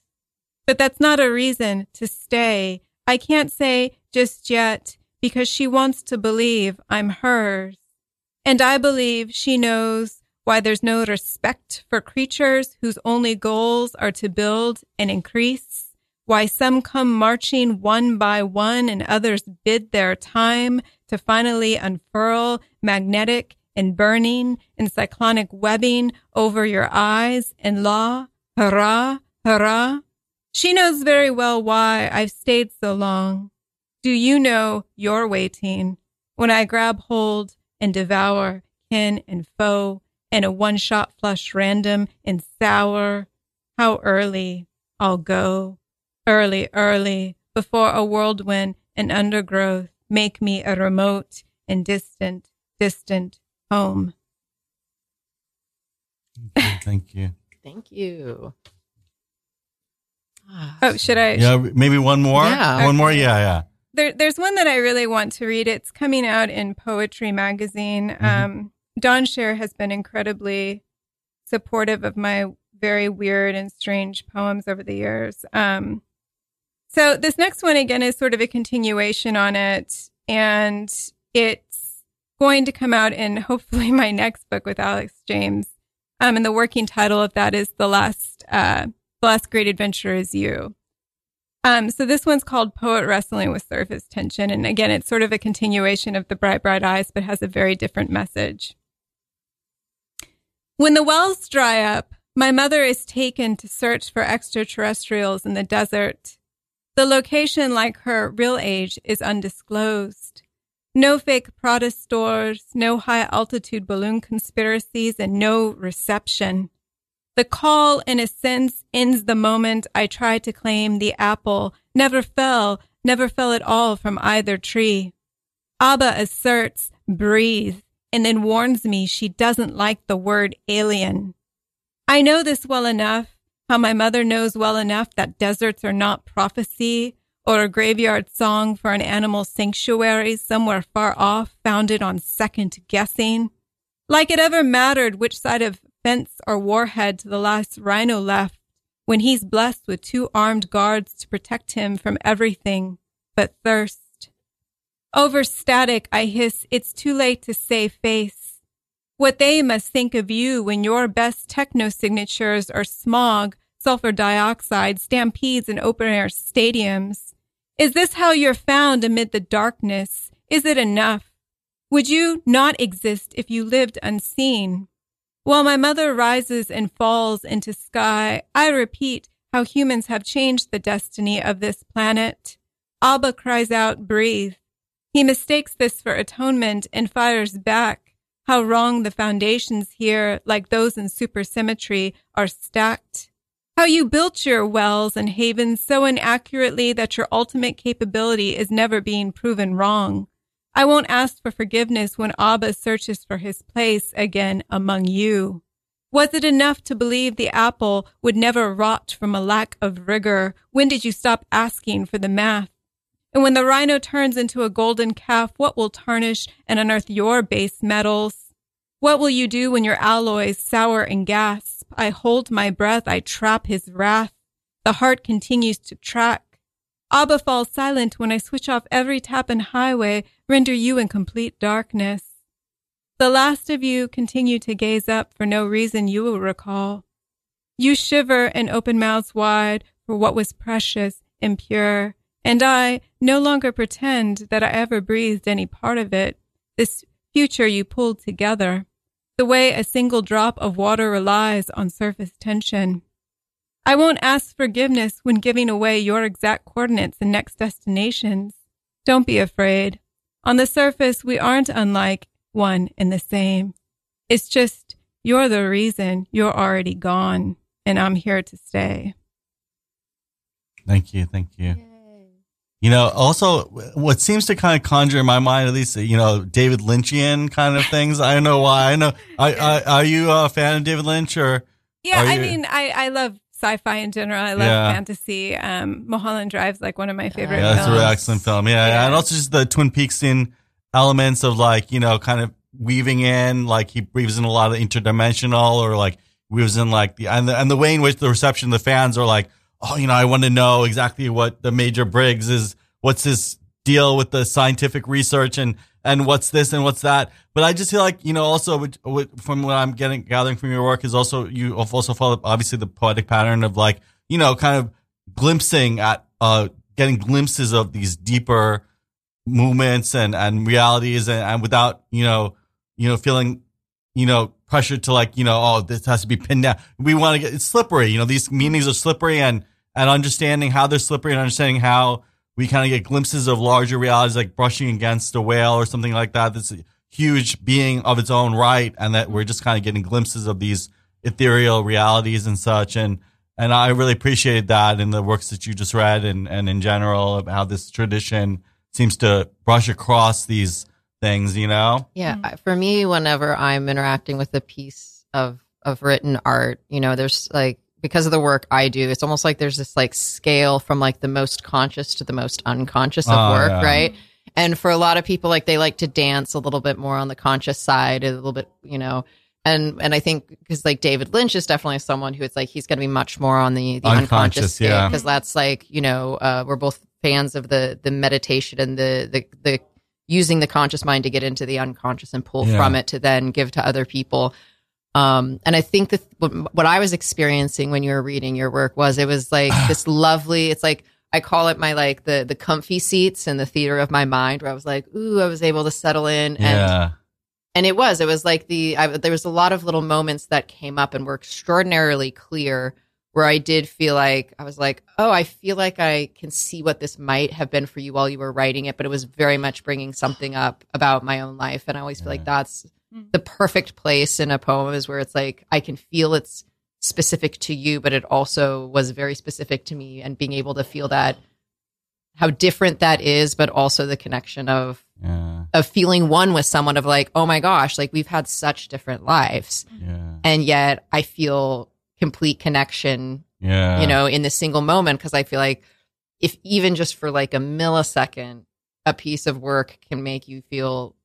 But that's not a reason to stay. I can't say just yet because she wants to believe I'm hers. And I believe she knows why there's no respect for creatures whose only goals are to build and increase, why some come marching one by one and others bid their time to finally unfurl magnetic and burning and cyclonic webbing over your eyes and law, hurrah, hurrah. She knows very well why I've stayed so long. Do you know you're waiting when I grab hold and devour kin and foe and a one shot flush random and sour? How early I'll go, early, early, before a whirlwind and undergrowth make me a remote and distant, distant home. Thank you. Thank you. Oh, should I? Yeah, maybe one more. Yeah. One more. Yeah, yeah. There, there's one that I really want to read. It's coming out in Poetry Magazine. Mm-hmm. Um, Don Share has been incredibly supportive of my very weird and strange poems over the years. Um, so this next one again is sort of a continuation on it, and it's going to come out in hopefully my next book with Alice James. Um, and the working title of that is the last, uh, the last great adventure is you. Um, so this one's called Poet Wrestling with Surface Tension. And again, it's sort of a continuation of The Bright, Bright Eyes, but has a very different message. When the wells dry up, my mother is taken to search for extraterrestrials in the desert. The location, like her real age, is undisclosed. No fake Prada stores, no high altitude balloon conspiracies, and no reception. The call, in a sense, ends the moment I try to claim the apple never fell, never fell at all from either tree. Abba asserts, breathe, and then warns me she doesn't like the word alien. I know this well enough, how my mother knows well enough that deserts are not prophecy or a graveyard song for an animal sanctuary somewhere far off, founded on second guessing. Like it ever mattered which side of fence or warhead to the last rhino left when he's blessed with two armed guards to protect him from everything but thirst. Over static, I hiss, it's too late to save face. What they must think of you when your best techno signatures are smog, sulfur dioxide, stampedes, and open air stadiums. Is this how you're found amid the darkness? Is it enough? Would you not exist if you lived unseen? While my mother rises and falls into sky, I repeat how humans have changed the destiny of this planet. Abba cries out, breathe. He mistakes this for atonement and fires back. How wrong the foundations here, like those in supersymmetry, are stacked. How you built your wells and havens so inaccurately that your ultimate capability is never being proven wrong. I won't ask for forgiveness when Abba searches for his place again among you. Was it enough to believe the apple would never rot from a lack of rigor? When did you stop asking for the math? And when the rhino turns into a golden calf, what will tarnish and unearth your base metals? What will you do when your alloys sour and gasp? I hold my breath, I trap his wrath. The heart continues to track. Abba falls silent when I switch off every tap and highway, render you in complete darkness. The last of you continue to gaze up for no reason you will recall. You shiver and open mouths wide for what was precious and pure, and I no longer pretend that I ever breathed any part of it, this future you pulled together, the way a single drop of water relies on surface tension. I won't ask forgiveness when giving away your exact coordinates and next destinations. Don't be afraid. On the surface, we aren't unlike one and the same. It's just you're the reason you're already gone, and I'm here to stay. Thank you. Thank you. You know, also what seems to kind of conjure in my mind, at least, you know, David Lynchian kind of things. I don't know why. I know. I, I, are you a fan of David Lynch or? Yeah, I mean, I, I love sci-fi in general. I love Yeah. fantasy. Um, Mulholland Drive's like one of my favorite. Yeah, that's a really excellent film. Yeah, Yeah. and also just the Twin Peaks in elements of like you know kind of weaving in like he weaves in a lot of interdimensional or like weaves in like the and the and the way in which the reception of the fans are like oh you know I want to know exactly what the Major Briggs is what's his deal with the scientific research and and what's this and what's that. But I just feel like you know also with, with, from what I'm getting gathering from your work is also you also follow obviously the poetic pattern of like you know kind of glimpsing at uh getting glimpses of these deeper movements and and realities and, and without you know you know feeling you know pressure to like you know oh this has to be pinned down we want to get it's slippery you know these meanings are slippery and and understanding how they're slippery and understanding how we kind of get glimpses of larger realities like brushing against a whale or something like that that's a huge being of its own right and that we're just kind of getting glimpses of these ethereal realities and such. And and I really appreciated that in the works that you just read and and in general of how this tradition seems to brush across these things you know? Yeah, mm-hmm. for me, whenever I'm interacting with a piece of of written art, you know, there's like because of the work I do, it's almost like there's this like scale from like the most conscious to the most unconscious of Oh, work, yeah. right? And for a lot of people, like they like to dance a little bit more on the conscious side, a little bit, you know. And and I think because like David Lynch is definitely someone who it's like he's going to be much more on the the Unconscious, unconscious, yeah. because that's like you know uh, we're both fans of the the meditation and the the the using the conscious mind to get into the unconscious and pull Yeah. from it to then give to other people. Um, and I think that what, I was experiencing when you were reading your work was it was like this lovely, it's like, I call it my like the the comfy seats in the theater of my mind, where I was like, ooh, I was able to settle in, and Yeah. and it was it was like the I, there was a lot of little moments that came up and were extraordinarily clear where i did feel like i was like oh i feel like i can see what this might have been for you while you were writing it but it was very much bringing something up about my own life. And i always feel like that's Mm. the perfect place in a poem is where it's like i can feel it's specific to you but it also was very specific to me and being able to feel that how different that is but also the connection of Yeah. of feeling one with someone of like, oh my gosh, like we've had such different lives. Yeah. And yet I feel complete connection, Yeah. you know, in this single moment. Cause I feel like if even just for like a millisecond, a piece of work can make you feel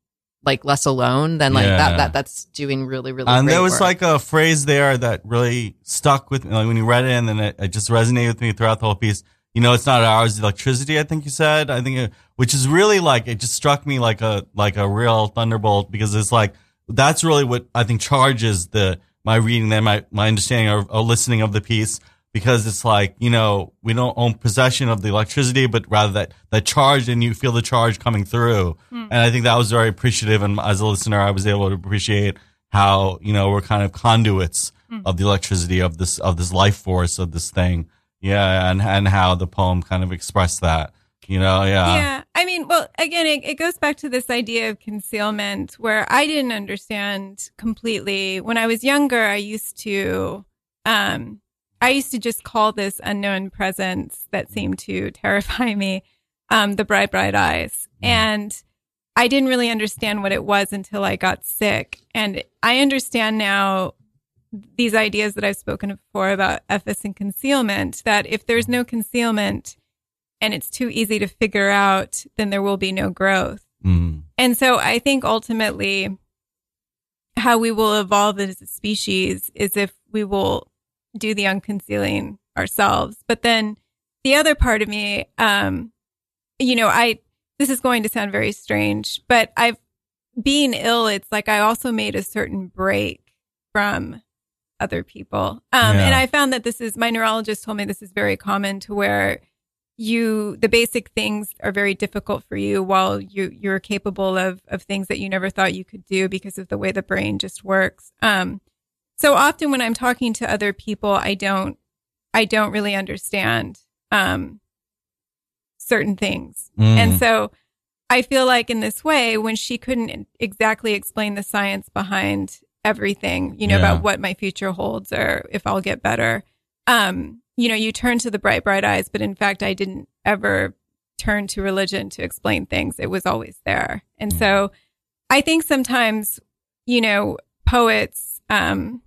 like less alone, then like Yeah. that, that, that's doing really, really well. and there was work. like a phrase there that really stuck with me. Like when you read it, and then it, it just resonated with me throughout the whole piece. You know, it's not ours, the electricity. I think you said. I think, it, which is really like it just struck me like a like a real thunderbolt because it's like that's really what I think charges the my reading and my my understanding or, or listening of the piece because it's like you know we don't own possession of the electricity, but rather that that charge and you feel the charge coming through. And I think that was very appreciative. And as a listener, I was able to appreciate how you know we're kind of conduits of the electricity of this of this life force of this thing. Yeah, and and how the poem kind of expressed that. You know, yeah, yeah. I mean, well, again, it, it goes back to this idea of concealment where I didn't understand completely. When I was younger, I used to, um, I used to just call this unknown presence that seemed to terrify me, um, the bright, bright eyes. And I didn't really understand what it was until I got sick. And I understand now these ideas that I've spoken before about ephes and concealment, that if there's no concealment, and it's too easy to figure out, then there will be no growth. Mm. And so I think ultimately how we will evolve as a species is if we will do the unconcealing ourselves. But then the other part of me, um, you know, I, this is going to sound very strange, but I've, being ill, it's like I also made a certain break from other people. Um, Yeah. and I found that this is, my neurologist told me this is very common to where you the basic things are very difficult for you while you you're capable of of things that you never thought you could do because of the way the brain just works um so often when i'm talking to other people i don't i don't really understand um certain things. Mm. and so i feel like in this way when she couldn't exactly explain the science behind everything you know Yeah. about what my future holds or if i'll get better um you know you turn to the bright bright eyes. But in fact i didn't ever turn to religion to explain things. It was always there. And so i think sometimes you know poets um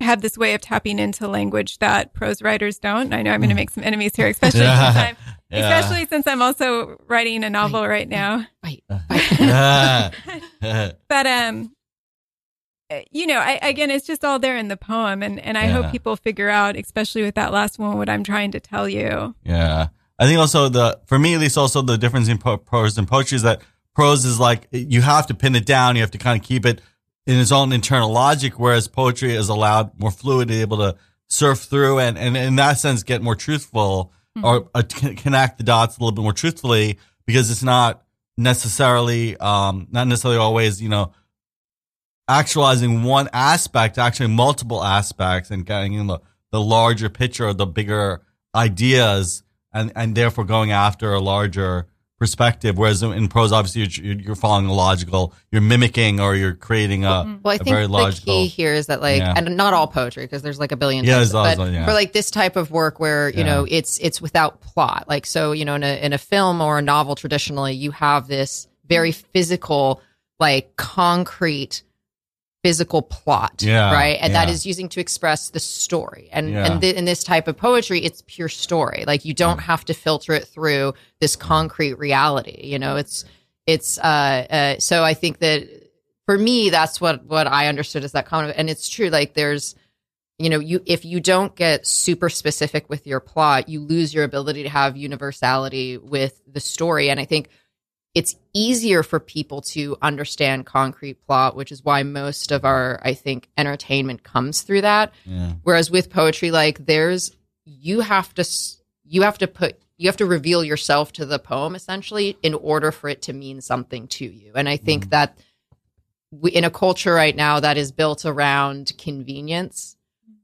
have this way of tapping into language that prose writers don't i know i'm going to make some enemies here especially Yeah. since i'm Yeah. especially since i'm also writing a novel right now Fight, Yeah. but um uh, you know I, again it's just all there in the poem and and i Yeah. hope people figure out especially with that last one what i'm trying to tell you Yeah. I think also the, for me at least, also the difference in po- prose and poetry is that prose is like, you have to pin it down. You have to kind of keep it in its own internal logic, whereas poetry is allowed more fluid, to be able to surf through and, and in that sense get more truthful or uh, connect the dots a little bit more truthfully because it's not necessarily, um, not necessarily always, you know, actualizing one aspect, actually multiple aspects and getting in the, the larger picture or the bigger ideas and, and therefore going after a larger perspective. Whereas in prose, obviously you're, you're following a logical, you're mimicking or you're creating a, mm-hmm. Well, I a think very the key here is that like, Yeah. and not all poetry because there's like a billion. Yeah, types, but yeah. for like this type of work where you Yeah. know it's it's without plot. Like so, you know, in a in a film or a novel, traditionally you have this very physical, like concrete physical plot Yeah, right? And that yeah. is using to express the story. And Yeah. and th- in this type of poetry it's pure story. Like you don't have to filter it through this concrete reality you know? It's it's uh, uh so i think that for me that's what what i understood as that comment and it's true like there's you know you if you don't get super specific with your plot you lose your ability to have universality with the story. And i think it's easier for people to understand concrete plot which is why most of our i think entertainment comes through that Yeah. whereas with poetry like there's you have to you have to put you have to reveal yourself to the poem essentially in order for it to mean something to you. And I think Mm. that we, in a culture right now that is built around convenience,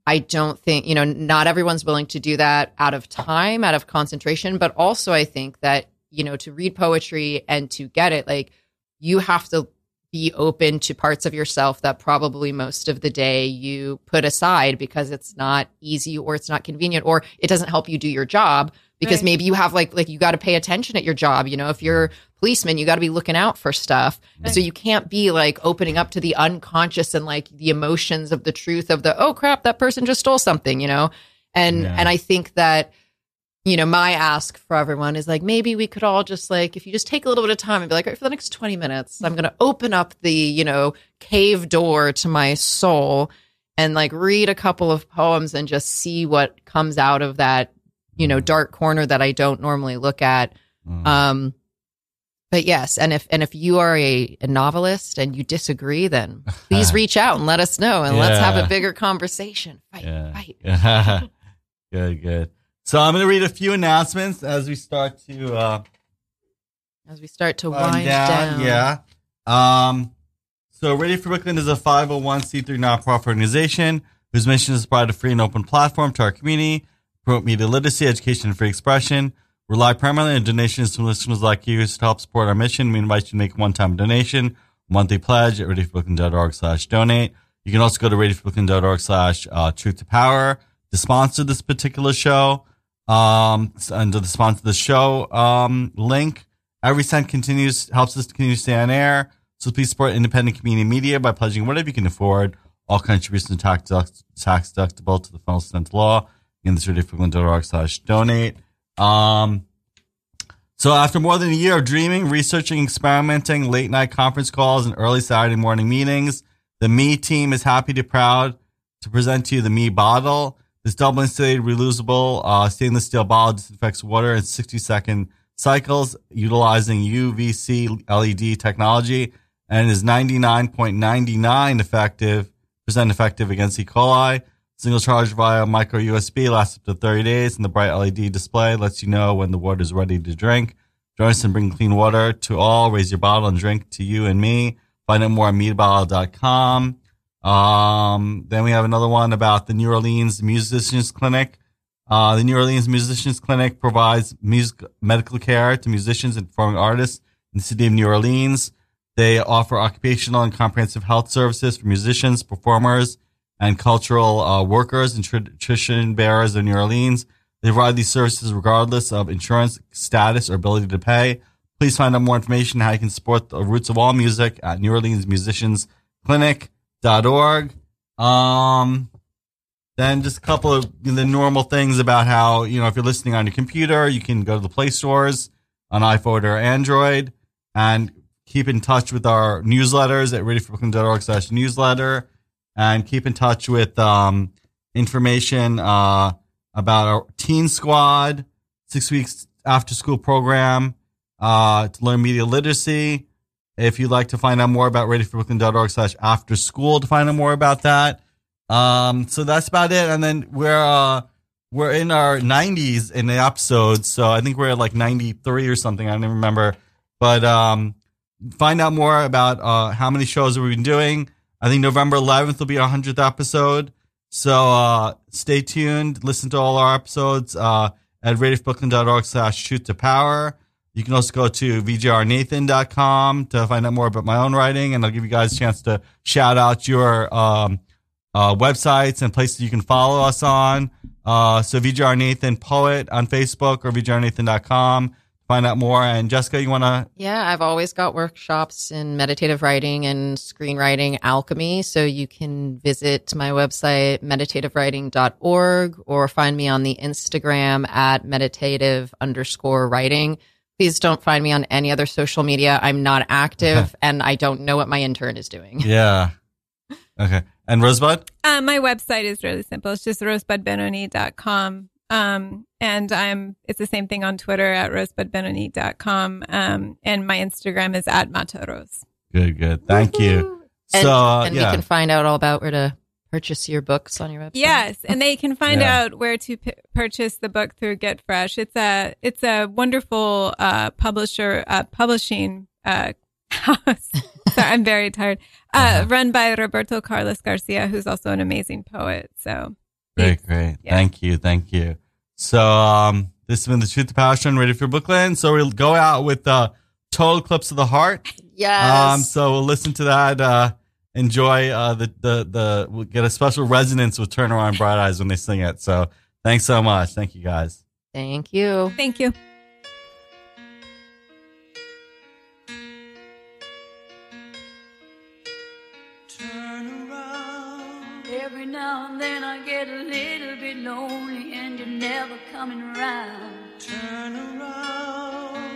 I don't think, you know, not everyone's willing to do that out of time, out of concentration, but also I think that, you know, to read poetry and to get it, like you have to be open to parts of yourself that probably most of the day you put aside because it's not easy or it's not convenient or it doesn't help you do your job because Right. maybe you have like like you got to pay attention at your job you know if you're policeman you got to be looking out for stuff and so you can't be like opening up to the unconscious and like the emotions of the truth of the oh crap that person just stole something you know and Yeah. and i think that you know, my ask for everyone is like maybe we could all just like if you just take a little bit of time and be like, all right, for the next 20 minutes, I'm going to open up the, you know, cave door to my soul and like read a couple of poems and just see what comes out of that, you know, dark corner that I don't normally look at. Mm. Um but yes, and if and if you are a, a novelist and you disagree, then please reach out and let us know and let's have a bigger conversation. Fight, Yeah. fight. good, good. So I'm going to read a few announcements as we start to uh, As we start to wind down. down. Yeah. Um, so Radio Free Brooklyn is a 501c3 nonprofit organization whose mission is to provide a free and open platform to our community, promote media literacy, education, and free expression. Rely primarily on donations from listeners like you to help support our mission. We invite you to make a one-time donation, monthly pledge at radiofreebrooklyn.org slash donate. You can also go to radiofreebrooklyn.org slash uh, truth to power to sponsor this particular show. Um, under the sponsor of the show um, link, every cent continues helps us continue to stay on air. So please support independent community media by pledging whatever you can afford. All contributions are tax, tax deductible to the federal extent law. Again, is radiofreebrooklyn.org slash donate. Um, so after more than a year of dreaming, researching, experimenting, late night conference calls, and early Saturday morning meetings, the Me team is happy to proud to present to you the Me bottle. This double insulated, reusable uh, stainless steel bottle disinfects water in 60 second cycles utilizing UVC LED technology and is 99.99 effective, percent effective against E. coli. Single charge via micro USB lasts up to 30 days, and the bright LED display lets you know when the water is ready to drink. Join us and bring clean water to all. Raise your bottle and drink to you and me. Find out more at meatbottle.com. Um, then we have another one about the New Orleans Musicians Clinic. Uh, the New Orleans Musicians Clinic provides music, medical care to musicians and performing artists in the city of New Orleans. They offer occupational and comprehensive health services for musicians, performers, and cultural uh, workers and tradition bearers of New Orleans. They provide these services regardless of insurance status or ability to pay. Please find out more information how you can support the roots of all music at New Orleans Musicians Clinic.org. Um, then just a couple of the normal things about how, you know, if you're listening on your computer, you can go to the Play stores on iPhone or Android and keep in touch with our newsletters at radiofreebrooklyn.org slash newsletter and keep in touch with um, information uh, about our Teen Squad, six weeks after school program uh, to learn media literacy. If you'd like to find out more about radiofreebrooklyn.org slash after school to find out more about that. Um, so that's about it. And then we're, uh, we're in our 90s in the episodes. So I think we're at like 93 or something. I don't even remember. But um, find out more about uh, how many shows we've been doing. I think November 11th will be our 100th episode. So uh, stay tuned. Listen to all our episodes uh, at radiofreebrooklyn.org slash truth to power. You can also go to vgrnathan.com to find out more about my own writing, and I'll give you guys a chance to shout out your um, uh, websites and places you can follow us on. Uh, so VGR Nathan Poet on Facebook or VGRNathan.com. Find out more. And Jessica, you want to? Yeah, I've always got workshops in meditative writing and screenwriting alchemy. So you can visit my website, meditativewriting.org, or find me on the Instagram at meditative underscore writing. Please don't find me on any other social media. I'm not active and I don't know what my intern is doing. Yeah. Okay. And Rosebud? Uh, my website is really simple. It's just rosebudbenoni.com. Um, and I'm, it's the same thing on Twitter at rosebudbenoni.com. Um, and my Instagram is at mataros. Good, good. Thank you. And, So, uh, and yeah. we can find out all about where to purchase your books on your website? Yes, and they can find Yeah. out where to p- purchase the book through Get Fresh. It's a it's a wonderful uh, publisher uh, publishing uh, house. Sorry, I'm very tired. Uh, Uh-huh. Run by Roberto Carlos Garcia, who's also an amazing poet. So Great, great. Yeah. Thank you, thank you. So um, this has been the Truth to Passion, Radio Free Brooklyn. So we'll go out with uh, Total Eclipse of the Heart. Yes. Um, so we'll listen to that. Uh, enjoy uh, the the the. We'll get a special resonance with Turn Around Bright Eyes when they sing it. So thanks so much. Thank you guys. Thank you. thank you. Turn around. Every now and then I get a little bit lonely and you're never coming around. Turn around.